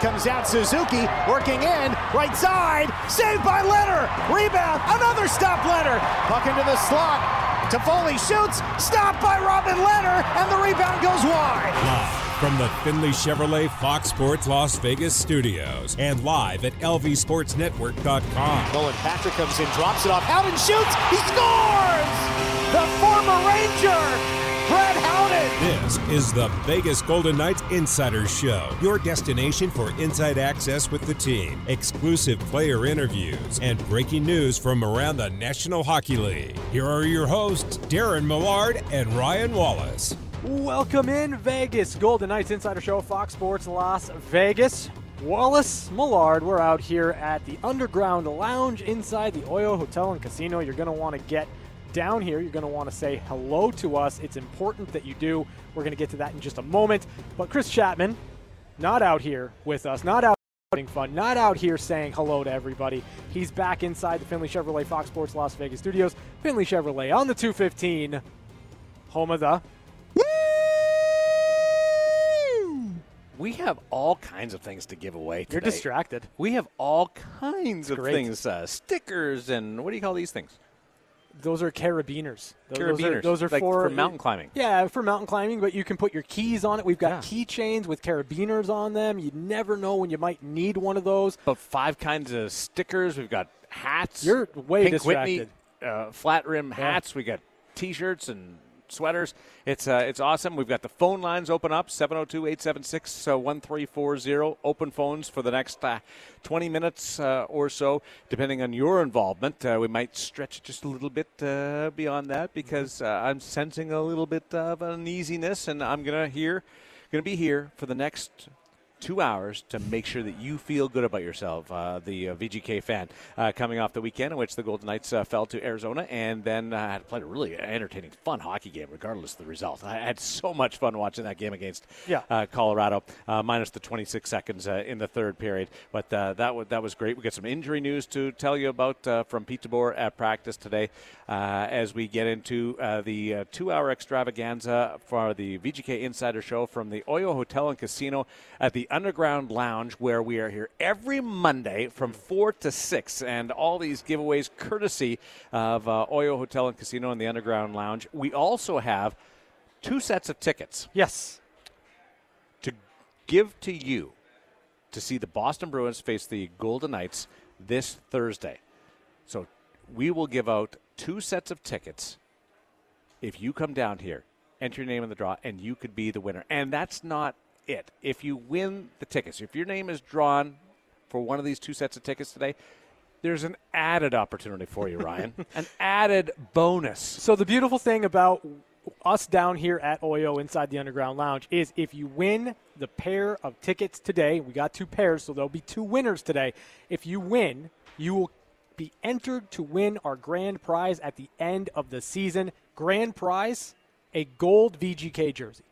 comes out. Suzuki working in, right side, saved by Lehner. Rebound, another stop Lehner. Puck into the slot. Toffoli shoots, stopped by Robin Lehner, and the rebound goes wide. Live from the Findlay Chevrolet Fox Sports Las Vegas studios and live at lvsportsnetwork.com. Nolan Patrick comes in, drops it off, Howden shoots, he scores! The former Ranger, Brett Howden. This is the Vegas Golden Knights Insider Show, your destination for inside access with the team, exclusive player interviews, and breaking news from around the National Hockey League. Here are your hosts, Darren Millard and Ryan Wallace. Welcome in Vegas, Golden Knights Insider Show, Fox Sports Las Vegas. Wallace Millard, we're out here at the Underground Lounge inside the Oyo Hotel and Casino. You're going to want to get down here, you're going to want to say hello to us. It's important that you do. We're going to get to that in just a moment. But Chris Chapman, not out here with us, not out having fun, not out here saying hello to everybody. He's back inside the Findlay Chevrolet Fox Sports Las Vegas studios. Findlay Chevrolet on the 215, home of the. We have all kinds of things to give away today. You're distracted. We have all kinds of great. things, uh, stickers, and what do you call these things? Those are carabiners. Those, Carabiners. Those are, those are Like for, for mountain climbing. Yeah, for mountain climbing, but you can put your keys on it. We've got Yeah. keychains with carabiners on them. You never know when you might need one of those. But five kinds of stickers. We've got hats. You're way Pink distracted. Whitney uh, flat rim hats. We got T-shirts and sweaters. It's uh, it's awesome. We've got the phone lines open up 702-876-1340. Open phones for the next uh, 20 minutes uh, or so, depending on your involvement. Uh, we might stretch it just a little bit uh, beyond that because uh, I'm sensing a little bit of uneasiness, and I'm gonna here, gonna be here for the next two hours to make sure that you feel good about yourself. Uh, the uh, VGK fan uh, coming off the weekend in which the Golden Knights uh, fell to Arizona and then uh, had played a really entertaining, fun hockey game, regardless of the result. I had so much fun watching that game against Yeah. uh, Colorado, uh, minus the 26 seconds uh, in the third period. But uh, that w- that was great. We got some injury news to tell you about uh, from Pete DeBoer at practice today uh, as we get into uh, the uh, two-hour extravaganza for the VGK Insider Show from the Oyo Hotel and Casino at the Underground Lounge, where we are here every Monday from four to six, and all these giveaways courtesy of uh, Oyo Hotel and Casino and the Underground Lounge. We also have two sets of tickets Yes. to give to you to see the Boston Bruins face the Golden Knights this Thursday. So we will give out two sets of tickets if you come down here, enter your name in the draw, and you could be the winner. And that's not it. If you win the tickets, if your name is drawn for one of these two sets of tickets today, there's an added opportunity for you, Ryan. an added bonus. So the beautiful thing about us down here at Oyo inside the Underground Lounge is if you win the pair of tickets today, we got two pairs, so there'll be two winners today. If you win, you will be entered to win our grand prize at the end of the season. Grand prize, a gold VGK jersey.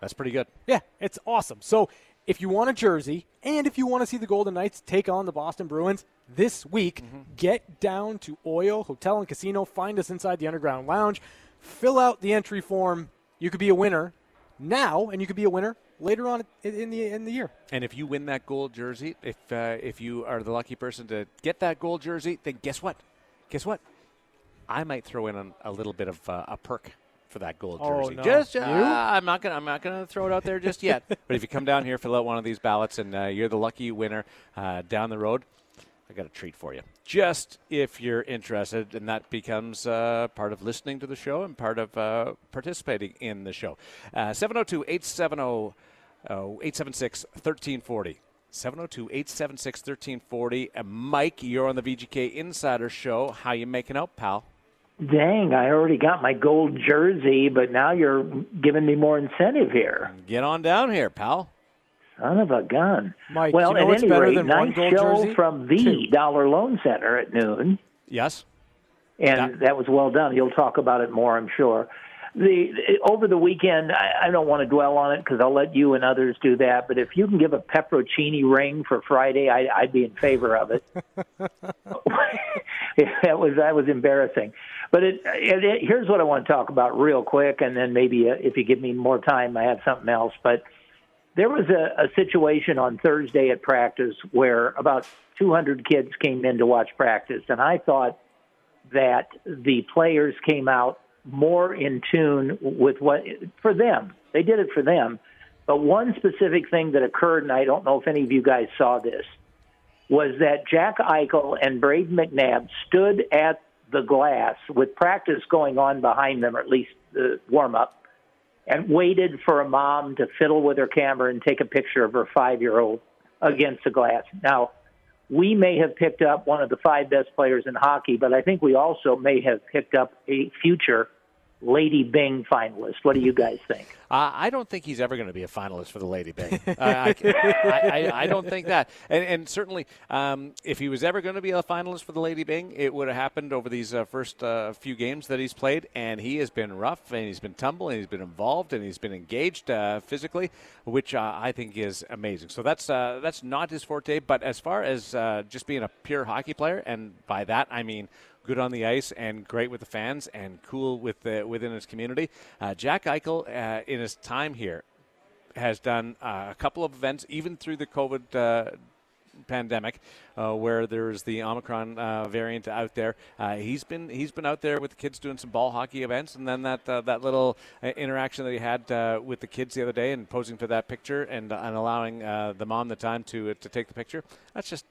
That's pretty good. Yeah, it's awesome. So if you want a jersey and if you want to see the Golden Knights take on the Boston Bruins this week, get down to Oyo Hotel and Casino. Find us inside the Underground Lounge. Fill out the entry form. You could be a winner now, and you could be a winner later on in in the in the year. And if you win that gold jersey, if uh, if you are the lucky person to get that gold jersey, then guess what? Guess what? I might throw in a, a little bit of uh, a perk for that gold Oh, jersey. no. Just uh? I'm not gonna I'm not gonna throw it out there just yet. but if you come down here, fill out one of these ballots, and uh, you're the lucky winner uh, down the road. I got a treat for you. Just if you're interested, and that becomes uh, part of listening to the show and part of uh, participating in the show. Uh, 702 870 876 1340. 702 876 1340. Mike, you're on the VGK Insider Show. How you making out, pal? Dang, I already got my gold jersey, but now you're giving me more incentive here. Get on down here, pal. Son of a gun. Mike, well, you know at any rate, than nice gold show jersey? from the Two. Dollar Loan Center at noon, Yes? and That- that was well done. You'll talk about it more, I'm sure. The over the weekend, I, I don't want to dwell on it because I'll let you and others do that. But if you can give a pepperoni ring for Friday, I, I'd be in favor of it. that was that was embarrassing. But it, it, it, here's what I want to talk about real quick, and then maybe uh, if you give me more time, I have something else. But there was a, a situation on Thursday at practice where about 200 kids came in to watch practice, and I thought that the players came out more in tune with what for them. They did it for them. But one specific thing that occurred, and I don't know if any of you guys saw this, was that Jack Eichel and Brayden McNabb stood at the glass with practice going on behind them, or at least the warm up, and waited for a mom to fiddle with her camera and take a picture of her five year old against the glass. Now, we may have picked up one of the five best players in hockey, but I think we also may have picked up a future Lady Byng finalist. What do you guys think? Uh, I don't think he's ever going to be a finalist for the Lady Byng. uh, I, I, I, don't think that. And, and certainly, um, if he was ever going to be a finalist for the Lady Byng, it would have happened over these uh, first uh, few games that he's played. And he has been rough, and he's been tumble, and he's been involved, and he's been engaged uh, physically, which uh, I think is amazing. So that's that's not his forte. But as far as just being a pure hockey player, and by that I mean good on the ice and great with the fans and cool with the, within his community. Uh, Jack Eichel, uh, in his time here, has done uh, a couple of events, even through the COVID uh, pandemic, uh, where there's the Omicron uh, variant out there. Uh, he's been he's been out there with the kids doing some ball hockey events, and then that uh, that little interaction that he had with the kids the other day, and posing for that picture, and and allowing the mom the time to to take the picture. That's just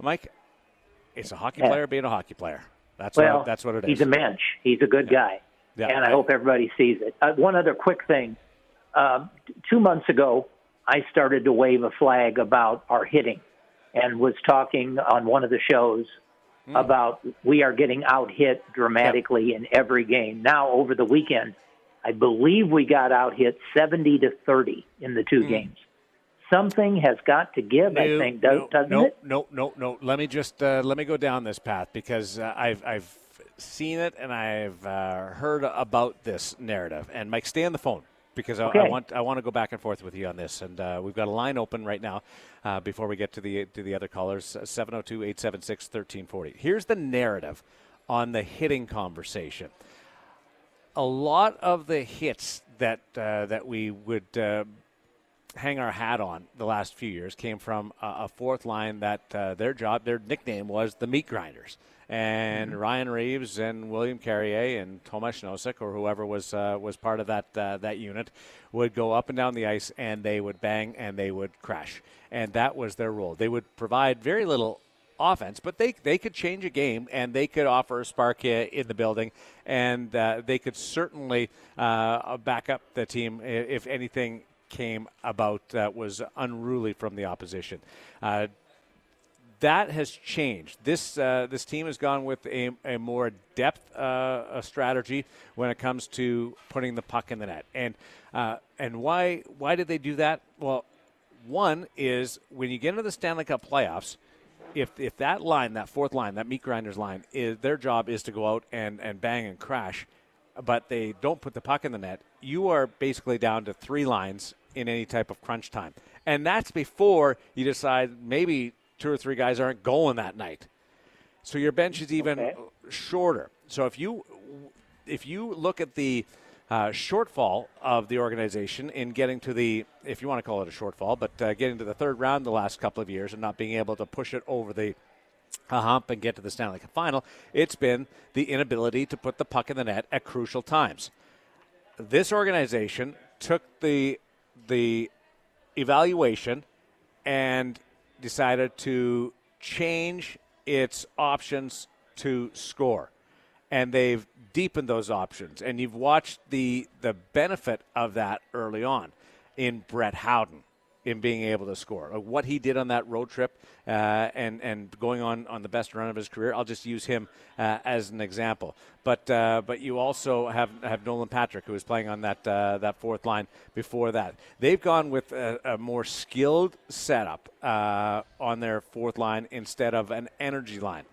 Mike. It's a hockey player being a hockey player. That's well, what, that's what it is. He's a mensch. He's a good yeah. guy, yeah. and I hope everybody sees it. Uh, one other quick thing: uh, two months ago, I started to wave a flag about our hitting, and was talking on one of the shows mm. about we are getting out hit dramatically in every game. Now, over the weekend, I believe we got out hit seventy to thirty in the two mm. games something has got to give. No, I think, does, no, doesn't no, it? No, no, no. Let me just uh, let me go down this path because uh, I've I've seen it and I've uh, heard about this narrative. And Mike, stay on the phone because I, okay. I, want I want to go back and forth with you on this. And uh, we've got a line open right now uh, before we get to the to the other callers 702-876-1340. Here's the narrative on the hitting conversation. A lot of the hits that uh, that we would hang our hat on the last few years came from a, a fourth line that uh, their job, their nickname was the meat grinders. And mm-hmm. Ryan Reaves and William Carrier and Tomas Nosek or whoever was uh, was part of that uh, that unit would go up and down the ice and they would bang and they would crash. And that was their role. They would provide very little offense, but they they could change a game and they could offer a spark in the building, and uh, they could certainly uh, back up the team if anything came about that was unruly from the opposition. Uh, that has changed. This uh, this team has gone with a, a more depth uh, a strategy when it comes to putting the puck in the net. And uh, and why why did they do that? Well, one is when you get into the Stanley Cup playoffs. If, if that line, that fourth line, that meat grinders line, is their job is to go out and, and bang and crash, but they don't put the puck in the net, you are basically down to three lines in any type of crunch time. And that's before you decide maybe two or three guys aren't going that night. So your bench is even okay. shorter. So if you if you look at the uh, shortfall of the organization in getting to the, if you want to call it a shortfall, but uh, getting to the third round the last couple of years and not being able to push it over the a hump and get to the Stanley Cup final, it's been the inability to put the puck in the net at crucial times. This organization took the the evaluation and decided to change its options to score. And they've deepened those options. And you've watched the the benefit of that early on in Brett Howden in being able to score. What he did on that road trip uh, and and going on on the best run of his career, I'll just use him uh, as an example. But uh, but you also have have Nolan Patrick who was playing on that uh, that fourth line before that. They've gone with a, a more skilled setup uh, on their fourth line instead of an energy line.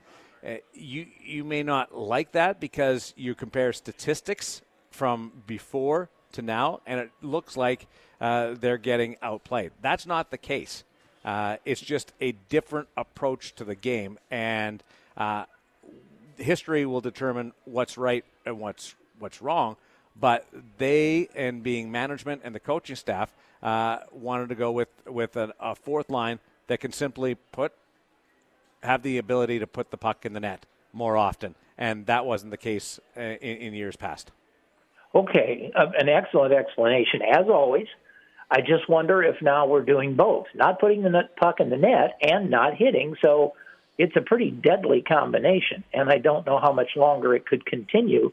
Uh, you you may not like that because you compare statistics from before to now, and it looks like uh, they're getting outplayed. That's not the case. Uh, it's just a different approach to the game, and uh, history will determine what's right and what's what's wrong. but they and being management and the coaching staff uh, wanted to go with with a, a fourth line that can simply put have the ability to put the puck in the net more often, and that wasn't the case uh, in, in years past. Okay, uh, an excellent explanation. As always, I just wonder if now we're doing both, not putting the puck in the net and not hitting. So it's a pretty deadly combination, and I don't know how much longer it could continue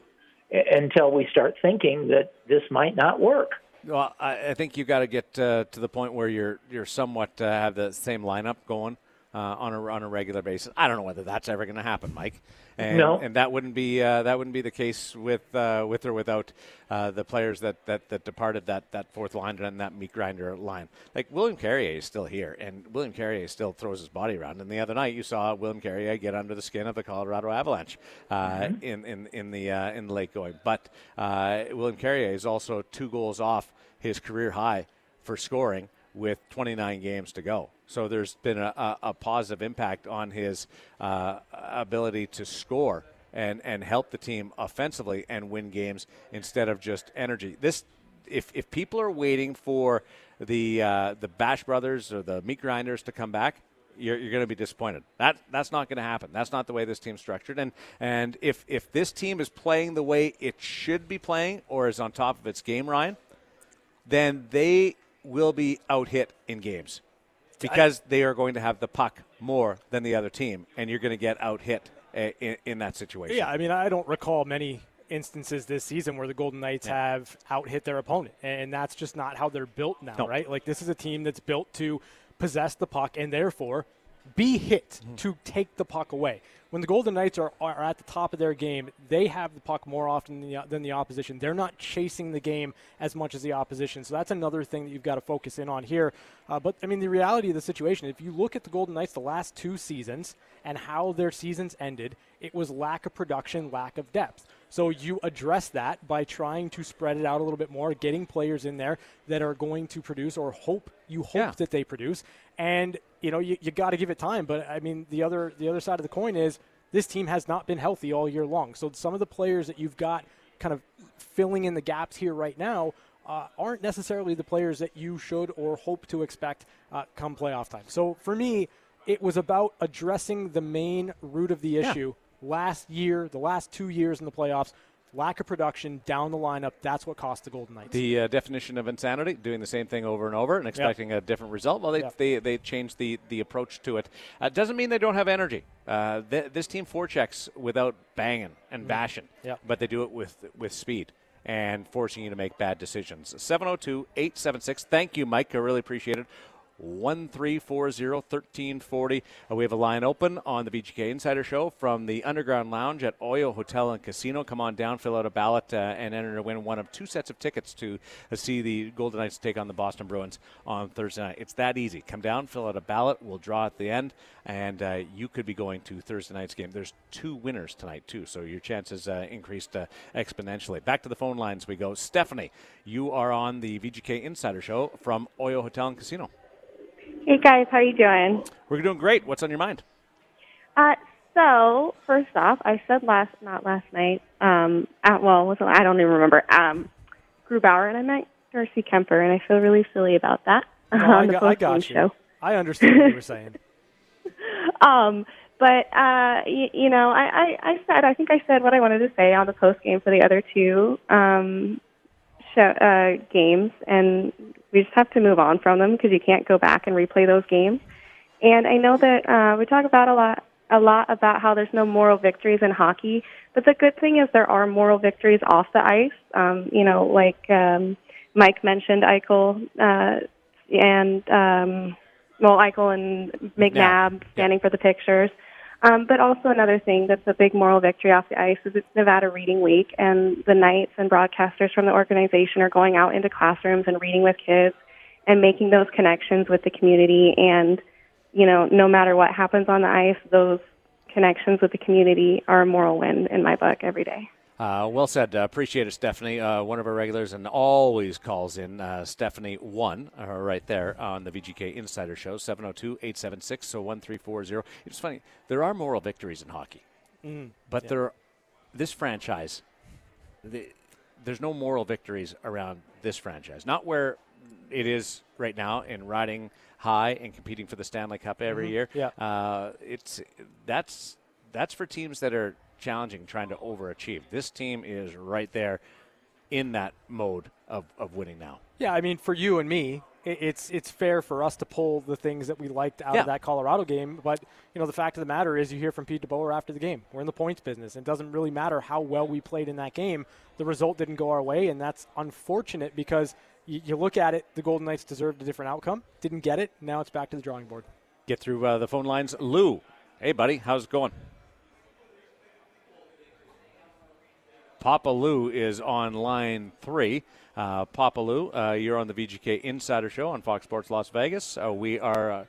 until we start thinking that this might not work. Well, I, I think you got to get uh, to the point where you're you're somewhat uh, have the same lineup going uh, on a on a regular basis. I don't know whether that's ever going to happen, Mike. And, no. and that wouldn't be uh, that wouldn't be the case with uh, with or without uh, the players that, that, that departed that, that fourth line and that meat grinder line. Like William Carrier is still here, and William Carrier still throws his body around. And the other night, you saw William Carrier get under the skin of the Colorado Avalanche uh, mm-hmm. in in in the uh, in the late going. But uh, William Carrier is also two goals off his career high for scoring with 29 games to go. So there's been a, a, positive impact on his uh, ability to score and, and help the team offensively and win games instead of just energy. This, if, if people are waiting for the uh, the Bash Brothers or the Meat Grinders to come back, you're, you're going to be disappointed. That that's not going to happen. That's not the way this team's structured. And and if if this team is playing the way it should be playing or is on top of its game, Ryan, then they will be out hit in games because they are going to have the puck more than the other team, and you're going to get out hit eh, in, in, that situation. Yeah, I mean, I don't recall many instances this season where the Golden Knights yeah. have out hit their opponent, and that's just not how they're built now, no. right? Like this is a team that's built to possess the puck and therefore be hit mm-hmm. to take the puck away when the Golden Knights are, are at the top of their game, they have the puck more often than the, than the opposition. They're not chasing the game as much as the opposition. So that's another thing that you've got to focus in on here. Uh, but, I mean, the reality of the situation, if you look at the Golden Knights the last two seasons and how their seasons ended, it was lack of production, lack of depth. So you address that by trying to spread it out a little bit more, getting players in there that are going to produce or hope you hope yeah. that they produce. And you know you, you got to give it time. But I mean the other the other side of the coin is this team has not been healthy all year long. So some of the players that you've got kind of filling in the gaps here right now uh, aren't necessarily the players that you should or hope to expect uh, come playoff time. So for me, it was about addressing the main root of the issue yeah. last year, the last two years in the playoffs lack of production down the lineup. That's what cost the Golden Knights. The uh, definition of insanity: doing the same thing over and over and expecting yep. a different result. Well, they yep. they, they changed the the approach to it. Uh, doesn't mean they don't have energy. Uh, th- this team forechecks without banging and mm-hmm. bashing, yep. but they do it with with speed and forcing you to make bad decisions. 702 876. Thank you, Mike. I really appreciate it. 1340 1340. Uh, we have a line open on the VGK Insider Show from the Underground Lounge at Oyo Hotel and Casino. Come on down, fill out a ballot, uh, and enter to win one of two sets of tickets to uh, see the Golden Knights take on the Boston Bruins on Thursday night. It's that easy. Come down, fill out a ballot. We'll draw at the end, and uh, you could be going to Thursday night's game. There's two winners tonight, too, so your chances uh, increased uh, exponentially. Back to the phone lines we go. Stephanie, you are on the VGK Insider Show from Oyo Hotel and Casino. Hey guys, how you doing? We're doing great. What's on your mind? Uh, so first off, I said last not last night. Um, at, well, was I don't even remember. Um, Grubauer and I met Darcy Kuemper, and I feel really silly about that no, on I the got, I got you. Show. I understand what you were saying. um, but uh, you, you know, I, I, I said I think I said what I wanted to say on the post game for the other two um, show, uh, games, and we just have to move on from them because you can't go back and replay those games. And I know that uh, we talk about a lot a lot about how there's no moral victories in hockey, but the good thing is there are moral victories off the ice. Um, you know, like um, Mike mentioned, Eichel uh, and um, well, Eichel and McNabb yeah. standing yeah. for the pictures. Um, but also another thing that's a big moral victory off the ice is it's Nevada Reading Week, and the Knights and broadcasters from the organization are going out into classrooms and reading with kids and making those connections with the community. And you know, no matter what happens on the ice, those connections with the community are a moral win in my book every day. Uh, well said. Uh, appreciate it, Stephanie. Uh, one of our regulars and always calls in. Uh, Stephanie one, uh, right there on the VGK Insider Show, 702 876 so 1340. It's funny. There are moral victories in hockey, mm, but yeah. there, this franchise, the, there's no moral victories around this franchise. Not where it is right now in riding high and competing for the Stanley Cup every Mhm. year. Yeah. Uh, it's that's that's for teams that are challenging, trying to overachieve. This team is right there in that mode of, of winning now. Yeah, I mean, for you and me, it's it's fair for us to pull the things that we liked out Yeah. of that Colorado game. But you know, the fact of the matter is, you hear from Pete DeBoer after the game. We're in the points business. It doesn't really matter how well we played in that game. The result didn't go our way, and that's unfortunate because you, you look at it. The Golden Knights deserved a different outcome. Didn't get it. Now it's back to the drawing board. Get through uh, the phone lines. Lou, hey buddy, how's it going? Papa Lou is on line three. Uh, Papa Lou, uh, you're on the VGK Insider Show on Fox Sports Las Vegas. Uh, we are.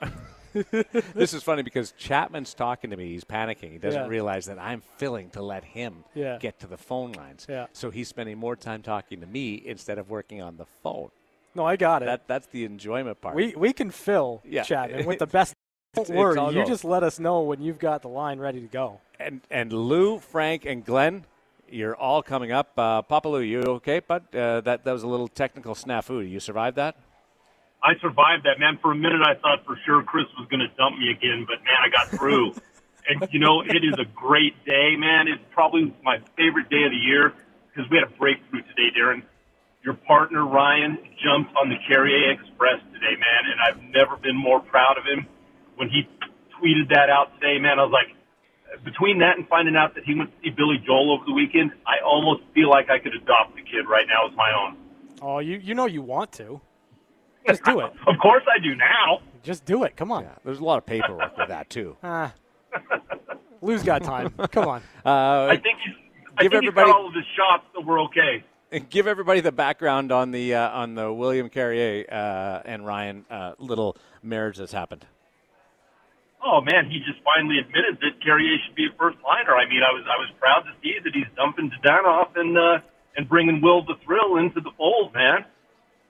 Uh, this is funny because Chapman's talking to me. He's panicking. He doesn't Yeah. realize that I'm filling to let him Yeah. get to the phone lines. Yeah. So he's spending more time talking to me instead of working on the phone. No, I got it. That that's the enjoyment part. we we can fill Yeah. Chapman with the best. Don't It's- it's worry. all You go. just let us know when you've got the line ready to go. and and Lou, Frank, and Glenn, you're all coming up. Uh, Papa Lou, you okay? But uh, that that was a little technical snafu. You survived that? I survived that, man. For a minute, I thought for sure Chris was going to dump me again, but man, I got through. and you know, it is a great day, man. It's probably my favorite day of the year because we had a breakthrough today, Darren. Your partner Ryan jumped on the Carrier Express today, man, and I've never been more proud of him. When he tweeted that out today, man, I was like, between that and finding out that he went to see Billy Joel over the weekend, I almost feel like I could adopt the kid right now as my own. Oh, you you know you want to. Just do it. Of course, I do now. Just do it. Come on. Yeah. There's a lot of paperwork with that too. Ah. Lou's got time. Come on. Uh, I think he's. I Give think everybody- he's got all of his shots, so we're okay. and give everybody the background on the uh, on the William Carrier uh, and Ryan uh, little marriage that's happened. Oh man, he just finally admitted that Carrier should be a first liner. I mean, I was I was proud to see that he's dumping Zdanoff and uh, and bringing Will the Thrill into the fold, man.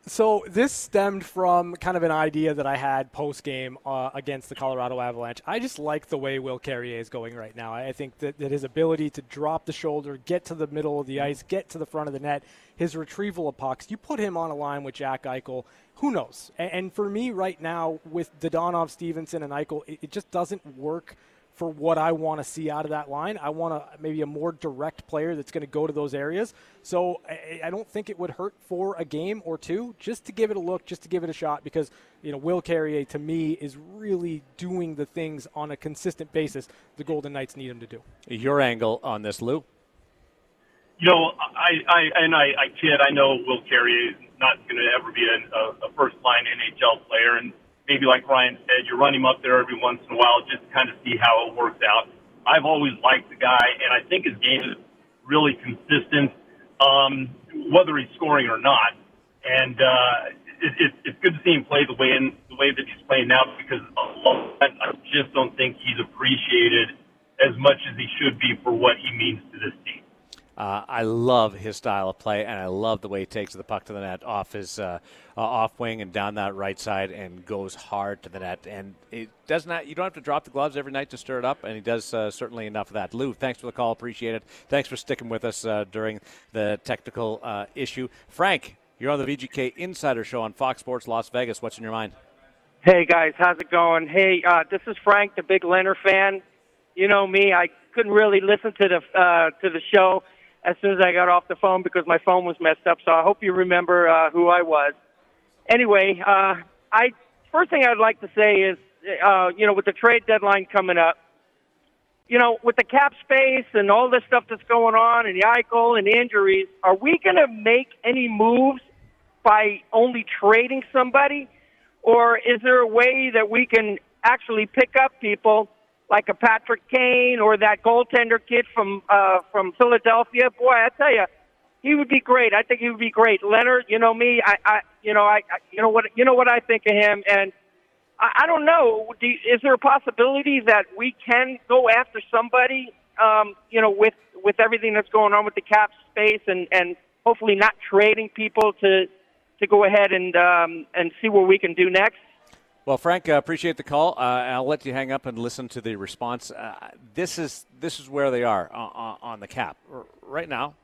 So this stemmed from kind of an idea that I had post game uh, against the Colorado Avalanche. I just like the way Will Carrier is going right now. I think that, that his ability to drop the shoulder, get to the middle of the ice, get to the front of the net, his retrieval of pucks. You put him on a line with Jack Eichel, who knows? And, and for me right now, with Dadonov, Stevenson, and Eichel, it, it just doesn't work for what I want to see out of that line. I want a, maybe a more direct player that's going to go to those areas. So I, I don't think it would hurt for a game or two just to give it a look, just to give it a shot, because you know Will Carrier to me is really doing the things on a consistent basis the Golden Knights need him to do. Your angle on this, Lou? You know, I, I and I, I kid. I know Will Carrier is not going to ever be a, a, first line NHL player, and maybe like Ryan said, you run him up there every once in a while just to kind of see how it works out. I've always liked the guy, and I think his game is really consistent, um, whether he's scoring or not. And uh, it, it, it's good to see him play the way in the way that he's playing now because I just don't think he's appreciated as much as he should be for what he means to this team. Uh, I love his style of play, and I love the way he takes the puck to the net off his uh, uh, off wing and down that right side, and goes hard to the net. And it does not. You don't have to drop the gloves every night to stir it up, and he does uh, certainly enough of that. Lou, thanks for the call, appreciate it. Thanks for sticking with us uh, during the technical uh, issue. Frank, you're on the VGK Insider Show on Fox Sports Las Vegas. What's in your mind? Hey guys, how's it going? Hey, this is Frank, the big Lehner fan. You know me, I couldn't really listen to the to the show as soon as I got off the phone because my phone was messed up. So I hope you remember uh, who I was. Anyway, uh, I first thing I'd like to say is, uh, you know, with the trade deadline coming up, you know, with the cap space and all this stuff that's going on and the Eichel and injuries, are we going to make any moves by only trading somebody? Or is there a way that we can actually pick up people like a Patrick Kane or that goaltender kid from uh, from Philadelphia? Boy, I tell you, he would be great. I think he would be great. Lehner, you know me, I, I you know I, I you know what you know what I think of him, and I, I don't know. Do, is there a possibility that we can go after somebody? Um, you know, with with everything that's going on with the cap space and and hopefully not trading people to to go ahead and um, and see what we can do next. Well, Frank, uh, appreciate the call. Uh, I'll let you hang up and listen to the response. Uh, this is this is where they are on, on the cap R- right now.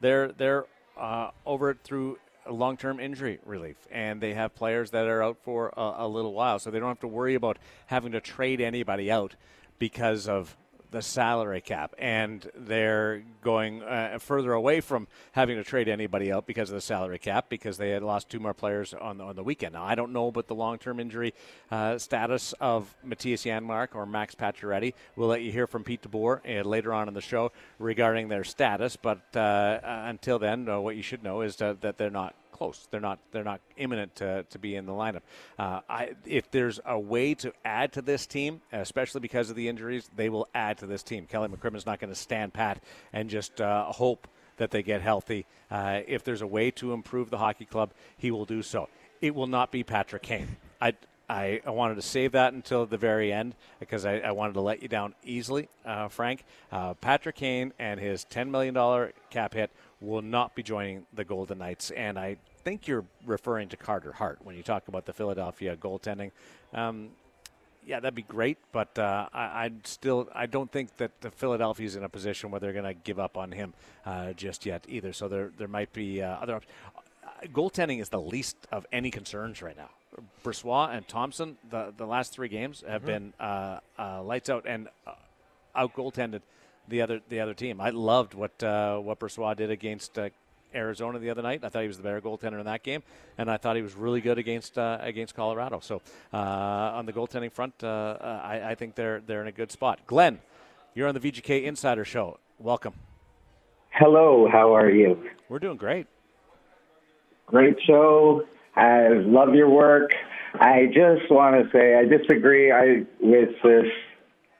they're they're uh, over it through long-term injury relief, and they have players that are out for a, a little while, so they don't have to worry about having to trade anybody out because of the salary cap, and they're going uh, further away from having to trade anybody out because of the salary cap because they had lost two more players on the, on the weekend. Now, I don't know about the long term injury uh, status of Mattias Janmark or Max Pacioretty. We'll let you hear from Pete DeBoer uh, later on in the show regarding their status, but uh, until then, uh, what you should know is that they're not close. They're not they're not imminent to, to be in the lineup. Uh, I, if there's a way to add to this team, especially because of the injuries, they will add to this team. Kelly McCrimmon's not going to stand pat and just uh, hope that they get healthy. Uh, if there's a way to improve the hockey club, he will do so. It will not be Patrick Kane. I, I, I, wanted to save that until the very end because I, I wanted to let you down easily, uh, Frank. Uh, Patrick Kane and his $10 million cap hit will not be joining the Golden Knights. And I think you're referring to Carter Hart when you talk about the Philadelphia goaltending. Um, yeah, that'd be great, but uh, I, would still I don't think that the Philadelphia's in a position where they're going to give up on him uh, just yet either. So there there might be uh, other. Uh, goaltending is the least of any concerns right now. Brossoit and Thompson, the the last three games have mm-hmm. been uh, uh, lights out and out goaltended the other the other team. I loved what uh, what Brossoit did against uh, Arizona the other night. I thought he was the better goaltender in that game, and I thought he was really good against uh, against Colorado. So uh, on the goaltending front, uh, uh, I, I, think they're they're in a good spot. Glenn, you're on the VGK Insider Show. Welcome. Hello, how are you? We're doing great. Great show. I love your work. I just want to say I disagree I, with this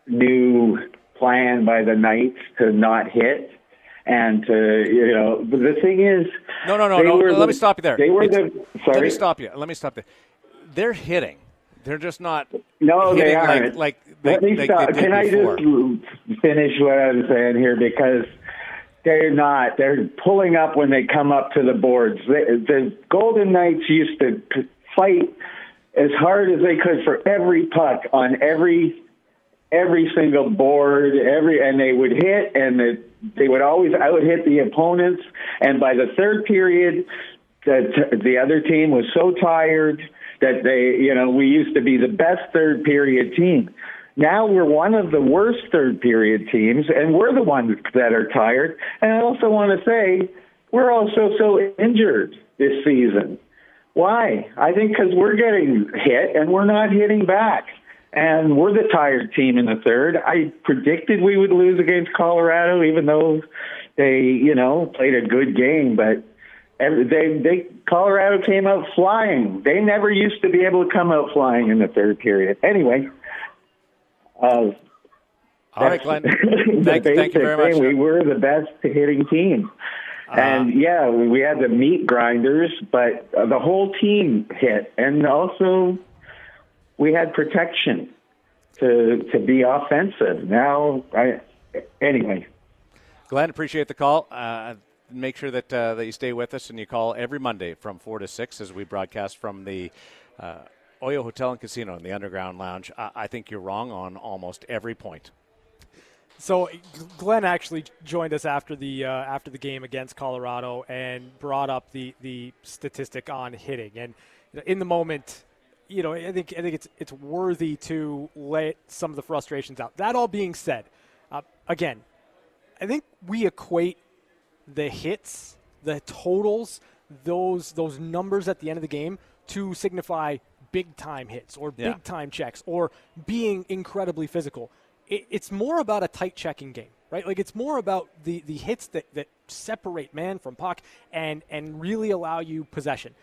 new plan by the Knights to not hit and to you know the thing is no no no no let the, me stop you there. they were the sorry let me stop you let me stop there. They're hitting. They're just not no they aren't like, like let they, me they, stop can i just finish what i'm saying here? Because they're not they're pulling up when they come up to the boards the, the golden knights used to fight as hard as they could for every puck on every every single board, every and they would hit, and the, they would always out hit the opponents. And by the third period, the the other team was so tired that they, you know, we used to be the best third period team. Now we're one of the worst third period teams, and we're the ones that are tired. And I also want to say we're also so injured this season. Why? I think because we're getting hit and we're not hitting back and we're the tired team in the third. I predicted we would lose against Colorado, even though they, you know, played a good game. But they, they, Colorado came out flying. They never used to be able to come out flying in the third period. Anyway. Uh, all right, Glenn. thank, thank, you very much. We were the best hitting team. Uh, and yeah, we had the meat grinders, but the whole team hit. And also, we had protection to to be offensive. Now, I anyway. Glenn, appreciate the call. Uh, make sure that uh, that you stay with us and you call every Monday from four to six as we broadcast from the. Uh, Oyo Hotel and Casino in the Underground Lounge. I, I think you're wrong on almost every point. So Glenn actually joined us after the uh, after the game against Colorado and brought up the the statistic on hitting. And in the moment, you know, I think I think it's it's worthy to let some of the frustrations out. That all being said, uh, again, I think we equate the hits, the totals, those those numbers at the end of the game to signify big time hits or big yeah. time checks or being incredibly physical. It, it's more about a tight checking game, right? Like it's more about the the hits that that separate man from puck and and really allow you possession.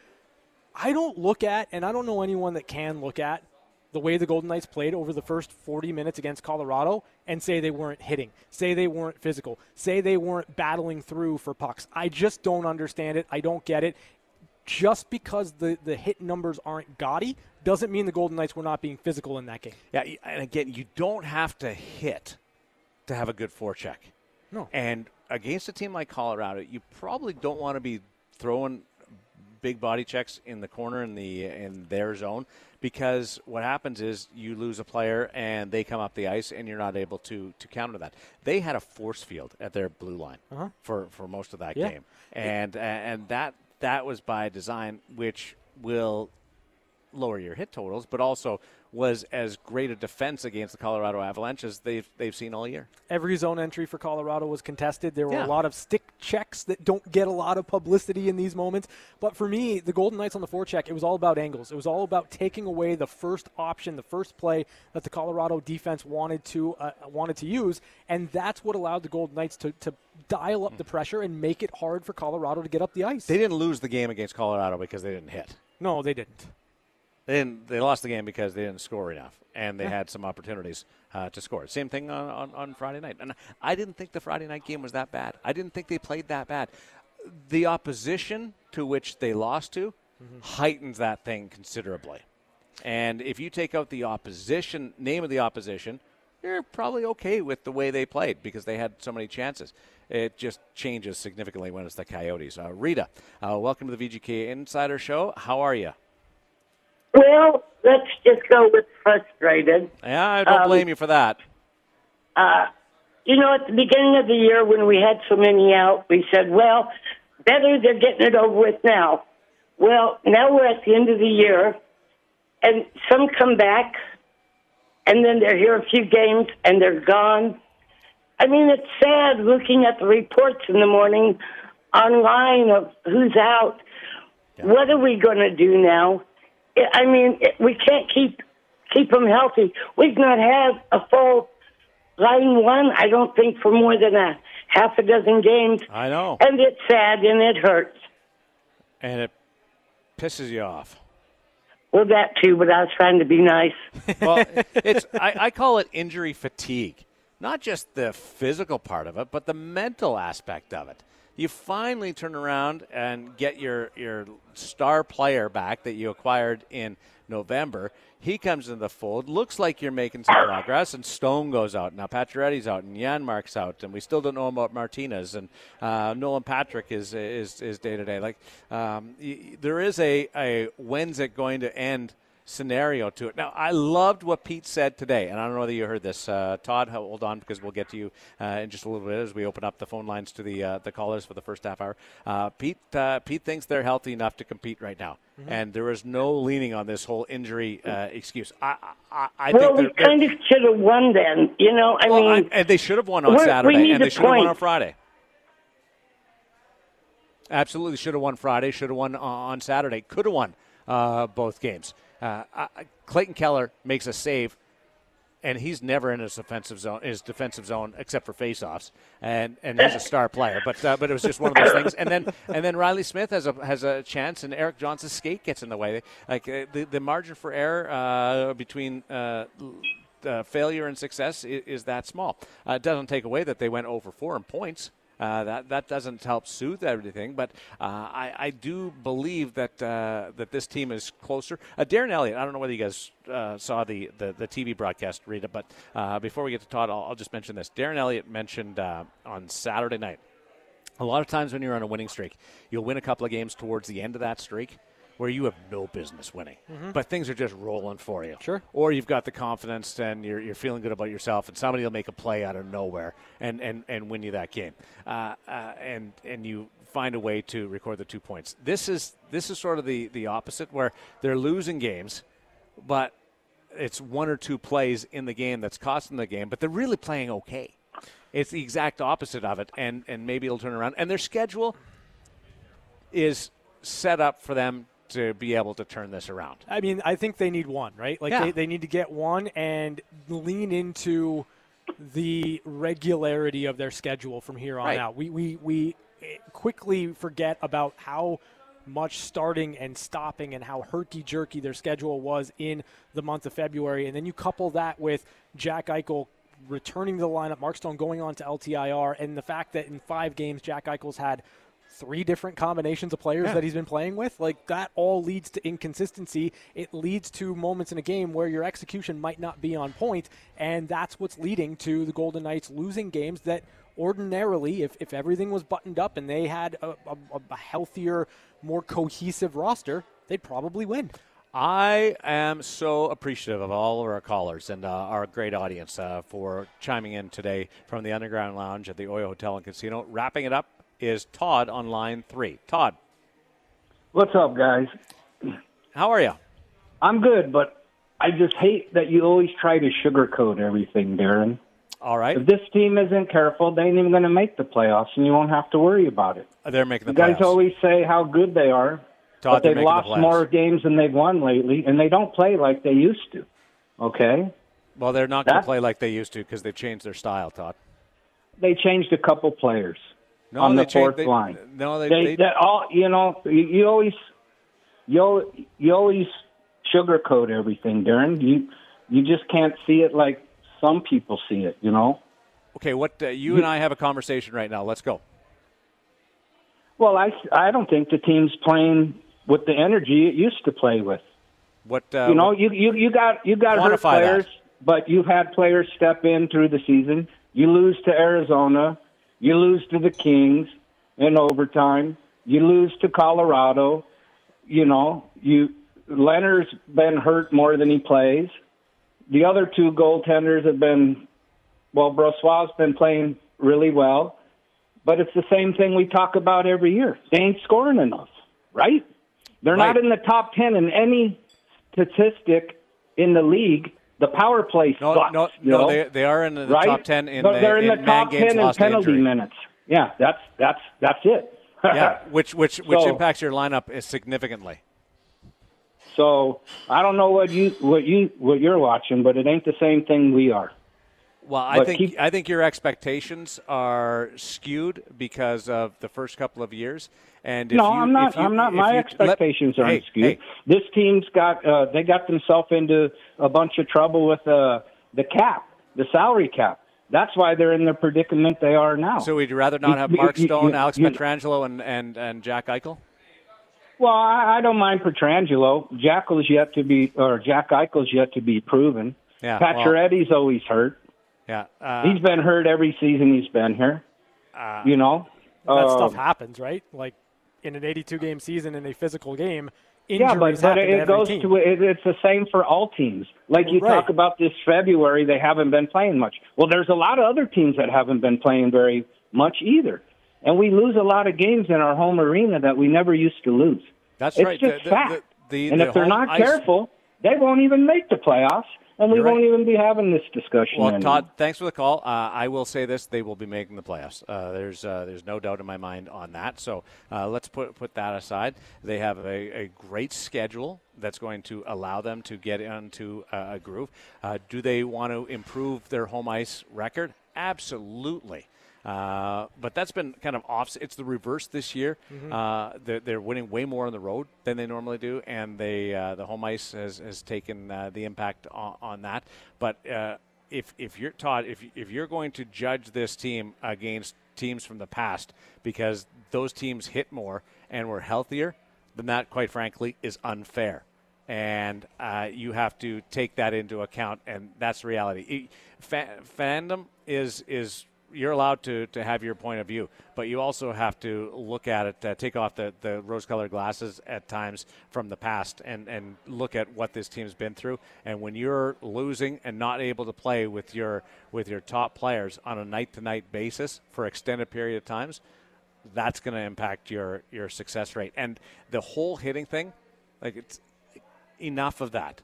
I don't look at, and I don't know anyone that can look at the way the Golden Knights played over the first 40 minutes against Colorado and say they weren't hitting, say they weren't physical, say they weren't battling through for pucks. I just don't understand it. I don't get it. Just because the, the hit numbers aren't gaudy doesn't mean the Golden Knights were not being physical in that game. Yeah, and again, you don't have to hit to have a good forecheck. No. And against a team like Colorado, you probably don't want to be throwing big body checks in the corner in the in their zone because what happens is you lose a player and they come up the ice and you're not able to to counter that. They had a force field at their blue line Uh-huh. for for most of that Yeah. game, and and that that was by design, which will lower your hit totals, but also was as great a defense against the Colorado Avalanche as they've they've seen all year. Every zone entry for Colorado was contested. There were Yeah. a lot of stick checks that don't get a lot of publicity in these moments. But for me, the Golden Knights on the forecheck, it was all about angles. It was all about taking away the first option, the first play that the Colorado defense wanted to uh, wanted to use, and that's what allowed the Golden Knights to, to dial up the pressure and make it hard for Colorado to get up the ice. They didn't lose the game against Colorado because they didn't hit. no, they didn't. They didn't. They lost the game because they didn't score enough, and they had some opportunities uh, to score. Same thing on, on, on Friday night. And I didn't think the Friday night game was that bad. I didn't think they played that bad. The opposition to which they lost to heightens that thing considerably. And if you take out the opposition, name of the opposition, you're probably okay with the way they played because they had so many chances. It just changes significantly when it's the Coyotes. Uh, Rita, uh, welcome to the VGK Insider Show. How are you? Well, let's just go with frustrated. Yeah, I don't Um, blame you for that. Uh, you know, at the beginning of the year when we had so many out, we said, well, better they're getting it over with now. Well, now we're at the end of the year, and some come back, and then they're here a few games, and they're gone. I mean, it's sad looking at the reports in the morning online of who's out. What are we going to do now? I- I mean, we can't keep keep them healthy. We've not had a full line one, I don't think, for more than a half a dozen games. I know. And it's sad and it hurts. And it pisses you off. Well, that too, but I was trying to be nice. Well, it's I, I call it injury fatigue. Not just the physical part of it, but the mental aspect of it. You finally turn around and get your your star player back that you acquired in November. He comes into the fold. Looks like you're making some progress, and Stone goes out. Now Pacioretty's out, and Janmark's out, and we still don't know about Martinez. And uh, Nolan Patrick is is is day to day. Like um, y- there is a a when's it going to end scenario to it. Now, I loved what Pete said today, and I don't know whether you heard this. Uh, Todd, hold on because we'll get to you uh, in just a little bit as we open up the phone lines to the uh, the callers for the first half hour. Uh, Pete uh, Pete thinks they're healthy enough to compete right now, and there is no leaning on this whole injury uh, excuse. I I, I well, think we they're, they're- kind of should have won then. You know, I well, mean, I- and they should have won on we're- we Saturday, need and they the should have won on. Friday. Absolutely should have won Friday. Should have won on Saturday. Could have won uh, both games. Uh, I- Clayton Keller makes a save, and he's never in his defensive zone, his defensive zone except for faceoffs, and and he's a star player. But uh, but it was just one of those things. And then and then Reilly Smith has a has a chance, and Erik Johnson's skate gets in the way. Like uh, the the margin for error uh, between. Uh, uh, failure and success is, is that small. Uh, it doesn't take away that they went over four in points. Uh, that that doesn't help soothe everything, but uh, I, I do believe that uh, that this team is closer. Uh, Darren Eliot, I don't know whether you guys uh, saw the, the, the TV broadcast, Rita, but before we get to Todd, I'll, I'll just mention this. Darren Eliot mentioned on Saturday night. A lot of times when you're on a winning streak, you'll win a couple of games towards the end of that streak where you have no business winning, Mhm. but things are just rolling for you. Sure. Or you've got the confidence and you're, you're feeling good about yourself, and somebody will make a play out of nowhere and, and, and win you that game. Uh, uh, and and you find a way to record the two points. This is this is sort of the, the opposite where they're losing games, but it's one or two plays in the game that's costing the game, but they're really playing okay. It's the exact opposite of it, and, and maybe it'll turn around. And their schedule is set up for them to be able to turn this around. I mean, I think they need one, right? Like Yeah. they, they need to get one and lean into the regularity of their schedule from here on Right. out. We we we eh, quickly forget about how much starting and stopping and how herky jerky their schedule was in the month of February, and then you couple that with Jack Eichel returning to the lineup, Mark Stone going on to LTIR, and the fact that in five games Jack Eichel's had three different combinations of players Yeah. that he's been playing with. Like that all leads to inconsistency. It leads to moments in a game where your execution might not be on point, and that's what's leading to the Golden Knights losing games that ordinarily, if, if everything was buttoned up and they had a, a, a healthier, more cohesive roster, they'd probably win. I am so appreciative of all of our callers and uh, our great audience uh, for chiming in today from the Underground Lounge at the Oyo Hotel and Casino. Wrapping it up is Todd on line three. Todd, What's up, guys? how are you? I'm good, but I just hate that you always try to sugarcoat everything, Darren. All right. If this team isn't careful, they ain't even going to make the playoffs, and you won't have to worry about it. Uh, they're making the You guys always say how good they are, Todd, but they've making the lost more games than they've won lately, and they don't play like they used to. Okay? Well, they're not going to play like they used to because they've changed their style, Todd. They changed a couple players No, on the fourth they- line. No, they, they, they- all you know you, you always you you always sugarcoat everything darren you you just can't see it like some people see it you know okay. What uh, you and I have a conversation right now. Let's go. well i i don't think the team's playing with the energy it used to play with What uh, you know what- you you you got you got hurt Quantify that. players but you've had players step in through the season you lose to arizona you lose to the kings in overtime you lose to colorado you know, you Lehner's been hurt more than he plays. The other two goaltenders have been well, Brossoit has been playing really well, but it's the same thing we talk about every year. They ain't scoring enough, right? They're not in the top ten in any statistic in the league. The power play no, sucks. no, no. know, They, they are in the right? top ten in, But they're in, in the man top games ten in penalty minutes. Yeah, that's that's that's it. yeah, which which which So- impacts your lineup is significantly. So I don't know what you what you what you're watching, but it ain't the same thing we are. Well, I But think keep- I think your expectations are skewed because of the first couple of years. And if no, you, I'm not. you- I'm not. My you- expectations let, aren't hey, skewed. hey, This team's got. Uh, they got themselves into a bunch of trouble with uh, the cap, the salary cap. That's why they're in the predicament they are now. So we'd you rather not have Mark Stone, Alex Pietrangelo, and, and, and Jack Eichel? Well, I, I don't mind Pietrangelo. Jackal's yet to be, or Jack Eichel's yet to be proven. Yeah, well- Pacioretty's always hurt. Yeah, uh, He's been hurt every season he's been here. you know, That Uh, stuff happens, right? Like in an 82 game season in a physical game, Yeah, but, but it goes team. to it, it's the same for all teams. Like you Right. talk about this February, they haven't been playing much. Well, there's a lot of other teams that haven't been playing very much either, and we lose a lot of games in our home arena that we never used to lose. That's it's right. just The- the- fact. the- and the if they're not ice- careful, they won't even make the playoffs, and we You're won't even be having this discussion. Well, anymore. Todd, thanks for the call. Uh, I will say this: they will be making the playoffs. Uh, there's uh, there's no doubt in my mind on that. So uh, let's put put that aside. They have a, a great schedule that's going to allow them to get into uh, a groove. Uh, do they want to improve their home ice record? Absolutely. Uh, but that's been kind of off. It's the reverse this year. Mhm. Uh, they're, they're winning way more on the road than they normally do, and they uh, the home ice has, has taken uh, the impact on, on that. But uh, if if you're Todd, if if you're going to judge this team against teams from the past because those teams hit more and were healthier, then that, quite frankly, is unfair. And uh, you have to take that into account, and that's reality. It- fa- fandom is is you're allowed to, to have your point of view, but you also have to look at it, uh, take off the, the rose colored glasses at times from the past and, and look at what this team's been through. And when you're losing and not able to play with your, with your top players on a night to night basis for extended period of times, that's going to impact your, your success rate. And the whole hitting thing, like it's enough of that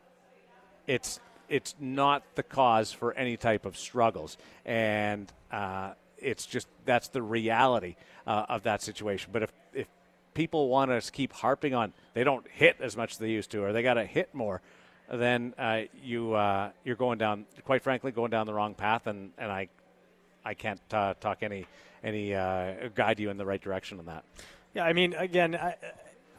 it's it's not the cause for any type of struggles, and uh, it's just that's the reality uh, of that situation. But if if people want to keep harping on they don't hit as much as they used to, or they got to hit more, then uh, you uh, you're going down, quite frankly, going down the wrong path, and, and I I can't uh, talk any any uh, guide you in the right direction on that. Yeah, I mean, again, I,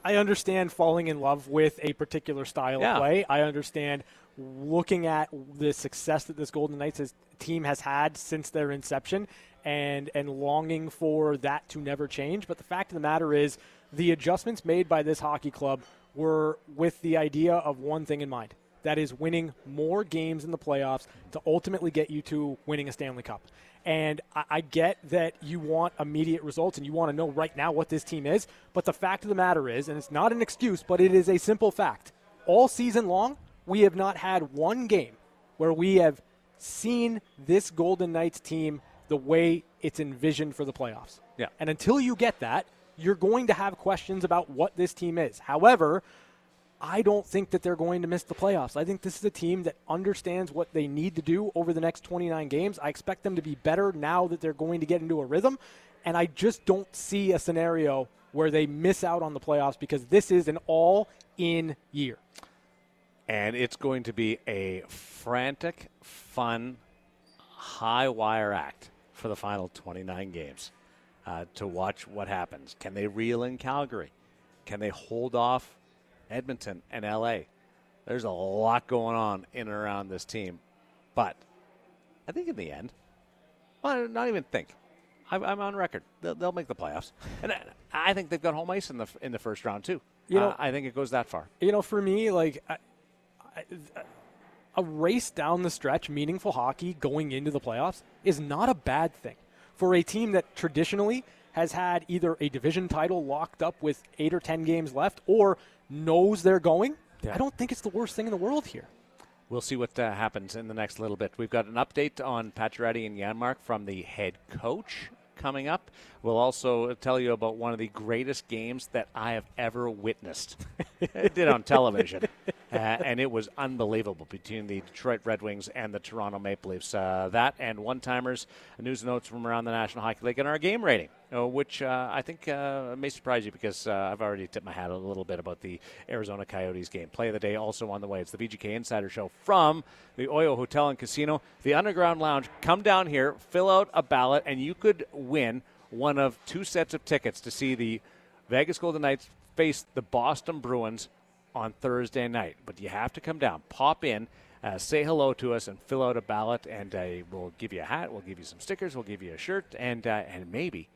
I understand falling in love with a particular style Yeah. of play. I understand looking at the success that this Golden Knights has, team has had since their inception and and longing for that to never change. But the fact of the matter is, the adjustments made by this hockey club were with the idea of one thing in mind. That is winning more games in the playoffs to ultimately get you to winning a Stanley Cup. And I, I get that you want immediate results and you want to know right now what this team is. But the fact of the matter is, and it's not an excuse, but it is a simple fact all season long, we have not had one game where we have seen this Golden Knights team the way it's envisioned for the playoffs. Yeah. And until you get that, you're going to have questions about what this team is. However, I don't think that they're going to miss the playoffs. I think this is a team that understands what they need to do over the next 29 games. I expect them to be better now that they're going to get into a rhythm. And I just don't see a scenario where they miss out on the playoffs because this is an all in year. And it's going to be a frantic, fun, high wire act for the final 29 games uh, to watch what happens. Can they reel in Calgary? Can they hold off Edmonton and LA? There's a lot going on in and around this team. But I think in the end, well, not even think. I'm, I'm on record. They'll, they'll, make the playoffs, and I, think they've got home ice in the in the first round too. You know, uh, I think it goes that far. You know, for me, like a race down the stretch, meaningful hockey going into the playoffs is not a bad thing for a team that traditionally has had either a division title locked up with eight or ten games left, or knows they're going. Yeah. I don't think it's the worst thing in the world here. We'll see what uh, happens in the next little bit. We've got an update on Pacioretty and Janmark from the head coach coming up. We'll also tell you about one of the greatest games that I have ever witnessed. it did on television, uh, and it was unbelievable between the Detroit Red Wings and the Toronto Maple Leafs. Uh, that and one timers, news notes from around the National Hockey League, and our game rating, uh, which uh, I think uh, may surprise you because uh, I've already tipped my hat a little bit about the Arizona Coyotes game. Play of the day also on the way. It's the VGK Insider Show from the Oyo Hotel and Casino, the Underground Lounge. Come down here, fill out a ballot, and you could win one of two sets of tickets to see the Vegas Golden Knights face the Boston Bruins on Thursday night. But you have to come down, pop in, uh, say hello to us, and fill out a ballot, and uh, we'll give you a hat, we'll give you some stickers, we'll give you a shirt, and uh, and maybe.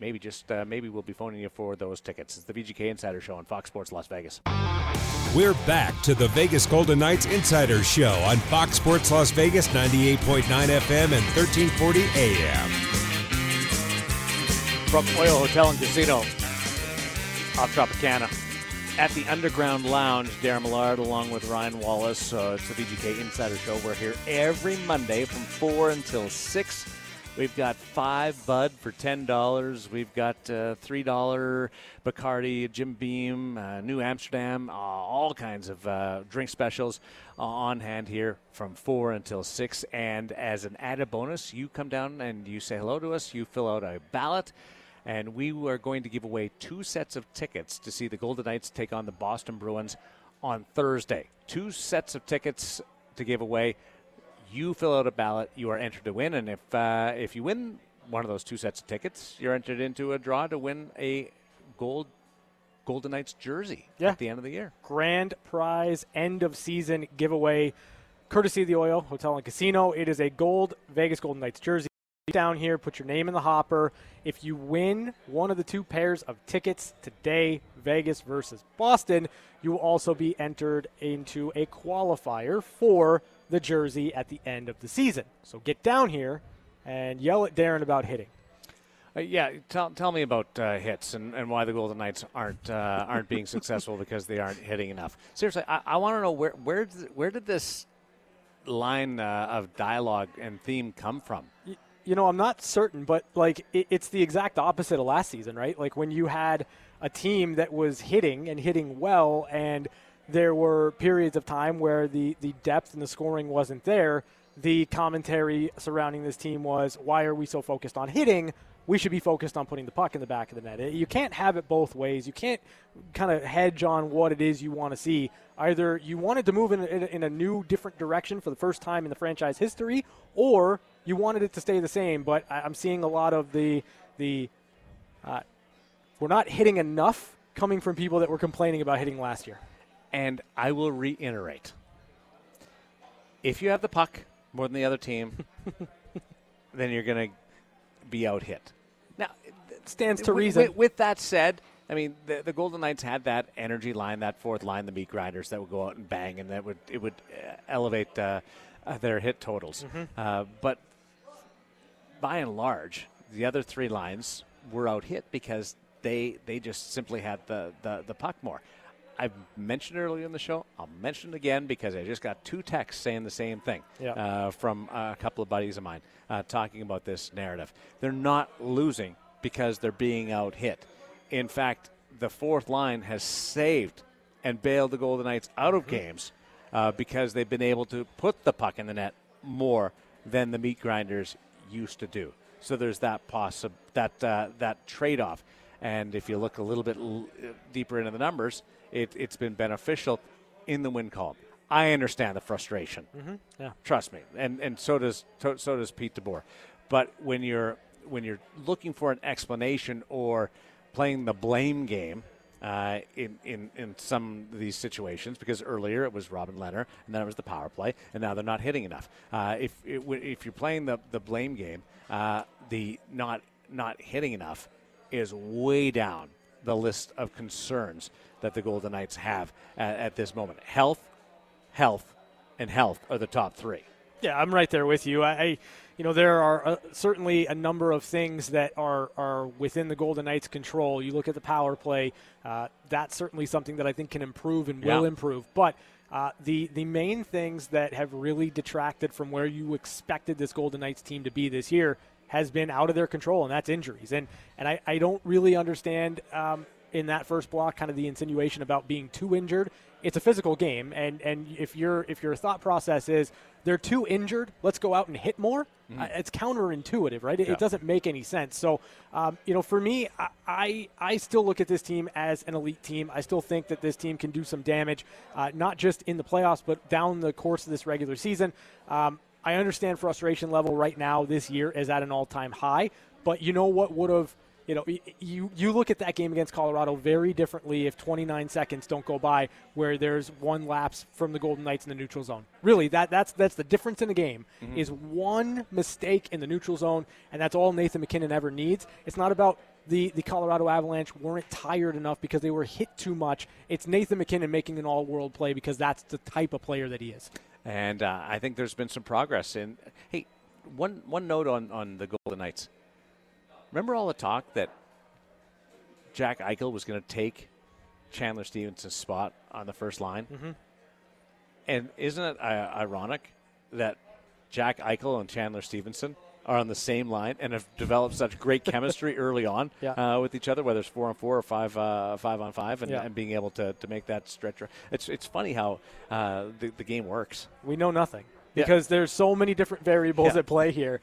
Maybe just uh, maybe we'll be phoning you for those tickets. It's the VGK Insider Show on Fox Sports Las Vegas. We're back to the Vegas Golden Knights Insider Show on Fox Sports Las Vegas 98.9 FM and 1340 AM from Oyo Hotel and Casino off Tropicana. At the Underground Lounge, Darren Millard along with Ryan Wallace. Uh, it's the VGK Insider Show. We're here every Monday from 4 until 6. We've got five Bud for $10. We've got uh, $3 Bacardi, Jim Beam, uh, New Amsterdam, uh, all kinds of uh, drink specials uh, on hand here from 4 until 6. And as an added bonus, you come down and you say hello to us. You fill out a ballot and we are going to give away two sets of tickets to see the Golden Knights take on the Boston Bruins on Thursday. Two sets of tickets to give away. You fill out a ballot, you are entered to win, and if uh, if you win one of those two sets of tickets, you're entered into a draw to win a gold Golden Knights jersey yeah. at the end of the year. Grand prize end of season giveaway, courtesy of the Oyo Hotel and Casino. It is a gold Vegas Golden Knights jersey down here, put your name in the hopper. If you win one of the two pairs of tickets today, Vegas versus Boston, you will also be entered into a qualifier for the jersey at the end of the season. So get down here and yell at Darren about hitting. Uh, yeah, tell, tell me about uh, hits and, and why the Golden Knights aren't uh, aren't being successful because they aren't hitting enough. Seriously, I, I want to know where where did, where did this line uh, of dialogue and theme come from? You know, I'm not certain, but like it, it's the exact opposite of last season, right? Like when you had a team that was hitting and hitting well, and there were periods of time where the, the depth and the scoring wasn't there. The commentary surrounding this team was, why are we so focused on hitting? We should be focused on putting the puck in the back of the net. You can't have it both ways. You can't kind of hedge on what it is you want to see. Either you wanted to move in, in, in a new, different direction for the first time in the franchise history, or you wanted it to stay the same, but I, am seeing a lot of the the uh, we're not hitting enough coming from people that were complaining about hitting last year. And I will reiterate: if you have the puck more than the other team, then you're going to be out hit. Now, it stands to reason. With, with that said, I mean, the, the, Golden Knights had that energy line, that fourth line, the meat grinders that would go out and bang, and that would it would uh, elevate uh, uh, their hit totals. Mm-hmm. Uh, but by and large, the other three lines were out hit because they they just simply had the, the, the puck more. I've mentioned earlier in the show. I'll mention it again because I just got two texts saying the same thing Yeah. uh, from a couple of buddies of mine uh, talking about this narrative. They're not losing because they're being out hit. In fact, the fourth line has saved and bailed the Golden Knights out of games uh, because they've been able to put the puck in the net more than the meat grinders used to do. So there's that possi- that uh, that trade-off. And if you look a little bit l- deeper into the numbers, it, it's been beneficial in the win column. I understand the frustration. Mm-hmm. yeah. Trust me, and and so does to, so does Pete DeBoer. But when you're when you're looking for an explanation or playing the blame game uh, in, in in some of these situations, because earlier it was Robin Lehner and then it was the power play, and now they're not hitting enough. Uh, if if you're playing the the blame game, uh, the not not hitting enough is way down the list of concerns that the Golden Knights have at, at this moment. Health, health, and health are the top three. Yeah, I'm right there with you. I you know, there are uh, certainly a number of things that are are within the Golden Knights' control. You look at the power play; uh, that's certainly something that I think can improve and will Yeah. improve. But uh, the the main things that have really detracted from where you expected this Golden Knights team to be this year has been out of their control, and that's injuries. And and I, I don't really understand um, in that first block kind of the insinuation about being too injured. It's a physical game, and and if your if your thought process is they're too injured, let's go out and hit more. Uh, it's counterintuitive, right? It, Yeah. it doesn't make any sense. So, um, you know, for me, I, I I still look at this team as an elite team. I still think that this team can do some damage, uh, not just in the playoffs, but down the course of this regular season. Um, I understand frustration level right now this year is at an all-time high, but you know what would have you know, you you look at that game against Colorado very differently if 29 seconds don't go by where there's one lapse from the Golden Knights in the neutral zone. Really, that that's that's the difference in the game Mhm. is one mistake in the neutral zone, and that's all Nathan MacKinnon ever needs. It's not about the, the Colorado Avalanche weren't tired enough because they were hit too much. It's Nathan MacKinnon making an all-world play because that's the type of player that he is. And uh, I think there's been some progress. in hey, one one note on on the Golden Knights. Remember all the talk that Jack Eichel was going to take Chandler Stephenson's spot on the first line? Mhm. And isn't it uh, ironic that Jack Eichel and Chandler Stephenson are on the same line and have developed such great chemistry early on Yeah. uh, with each other, whether it's four on four or five uh, five on five, and, Yeah. and being able to, to make that stretch. It's it's funny how uh, the the game works. We know nothing Yeah. because there's so many different variables Yeah. at play here.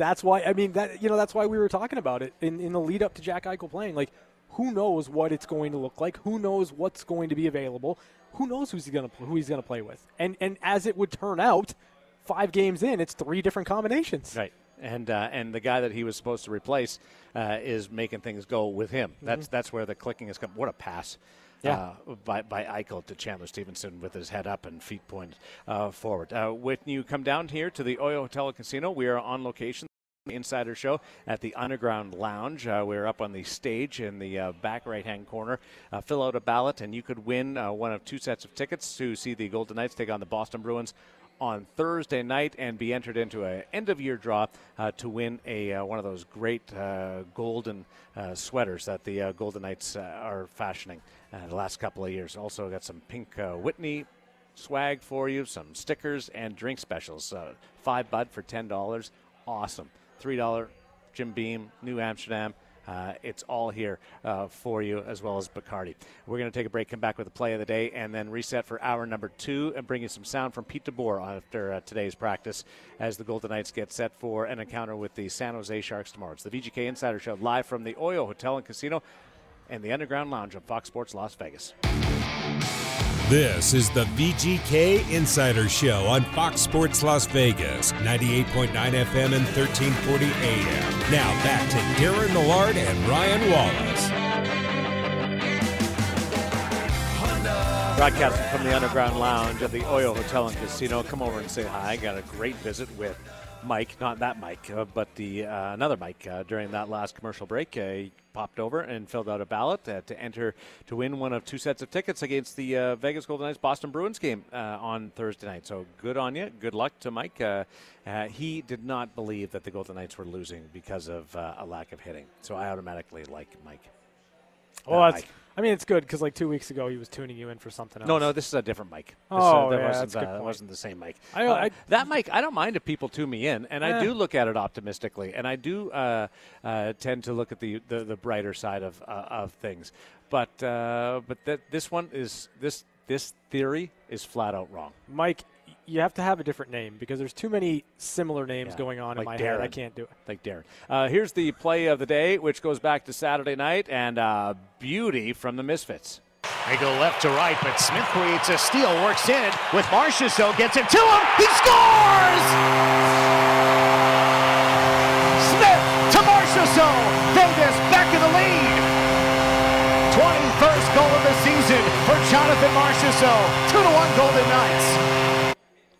That's why I mean that you know that's why we were talking about it in, in the lead up to Jack Eichel playing. Like, who knows what it's going to look like? Who knows what's going to be available? Who knows who's going to who he's going to play with? And and as it would turn out, five games in, it's three different combinations. Right. And uh, and the guy that he was supposed to replace uh, is making things go with him. That's that's where the clicking has come. What a pass! Yeah. Uh, by, by Eichel to Chandler Stephenson with his head up and feet pointed uh, forward. Uh, when you come down here to the Oyo Hotel and Casino, we are on location. Insider Show at the Underground Lounge. Uh, we're up on the stage in the uh, back right hand corner. Uh, fill out a ballot, and you could win uh, one of two sets of tickets to see the Golden Knights take on the Boston Bruins on Thursday night and be entered into a end of year draw uh, to win a uh, one of those great uh, golden uh, sweaters that the uh, Golden Knights are fashioning the last couple of years. Also got some pink Whitney swag for you, some stickers and drink specials. Five bud for ten dollars, awesome. Three dollar Jim Beam, New Amsterdam. Uh, it's all here uh, for you, as well as Bacardi. We're going to take a break, come back with the play of the day, and then reset for hour number two and bring you some sound from Pete DeBoer after uh, today's practice as the Golden Knights get set for an encounter with the San Jose Sharks tomorrow. It's the VGK Insider Show live from the Oyo Hotel and Casino and the Underground Lounge of Fox Sports Las Vegas. This is the VGK Insider Show on Fox Sports Las Vegas, 98.9 FM and 1340 AM. Now back to Darren Millard and Ryan Wallace. Broadcasting from the Underground Lounge at the Oyo Hotel and Casino. Come over and say hi. I got a great visit with Mike, not that Mike, uh, but the uh, another Mike uh, during that last commercial break. Popped over and filled out a ballot uh, to enter to win one of two sets of tickets against the uh, Vegas Golden Knights Boston Bruins game uh, on Thursday night. So good on you. Good luck to Mike. Uh, uh, he did not believe that the Golden Knights were losing because of uh, a lack of hitting. So I automatically like Mike. Well, that's, I mean, it's good because like two weeks ago he was tuning you in for something else. No, no, this is a different mic. This, Oh, that yeah, wasn't, that's a good uh, point. wasn't the same mic. I- Uh, I- that mic, I don't mind if people tune me in, and I do look at it optimistically, and I do uh, uh, tend to look at the, the, the brighter side of uh, of things. But uh, but that this one is this this theory is flat out wrong. Mike, you have to have a different name because there's too many similar names Yeah, going on like in my head. I can't do it. Like Darren. Uh, here's the play of the day, which goes back to Saturday night, and uh, beauty from the Misfits. They go left to right, but Smith creates a steal, works in with Marchessault, gets it to him. He scores! Smith to Marchessault. Vegas back in the lead. 21st goal of the season for Jonathan Marchessault. 2 to 1 Golden Knights.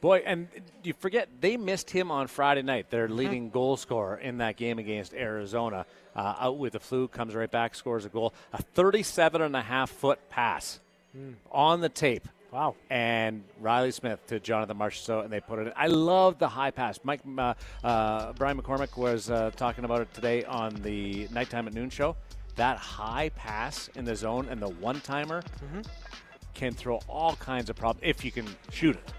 Boy, and you forget they missed him on Friday night. Their leading goal scorer in that game against Arizona, uh, out with the flu, comes right back, scores a goal, a 37 and a half foot pass on the tape. Wow. And Reilly Smith to Jonathan Marchessault, and they put it in. I love the high pass. Mike uh, uh, Brian McCormick was uh, talking about it today on the nighttime at noon show. That high pass in the zone and the one timer can throw all kinds of problems if you can shoot it.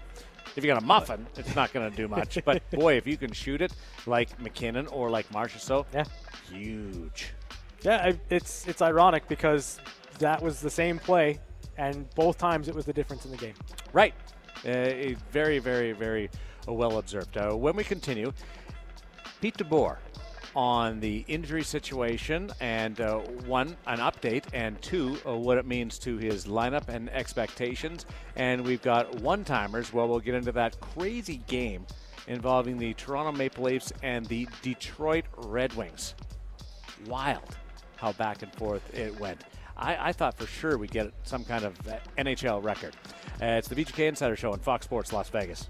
If you got a muffin, it's not going to do much. But boy, if you can shoot it like MacKinnon or like Marchessault, Yeah. huge. Yeah, it's it's ironic because that was the same play, and both times it was the difference in the game. Right. Uh, very, very, very uh, well observed. Uh, when we continue, Pete DeBoer on the injury situation and uh, one, an update, and two, uh, what it means to his lineup and expectations. And we've got one timers. Well, we'll get into that crazy game involving the Toronto Maple Leafs and the Detroit Red Wings. Wild how back and forth it went. I, I thought for sure we'd get some kind of uh, NHL record. Uh, it's the VGK Insider Show on Fox Sports Las Vegas.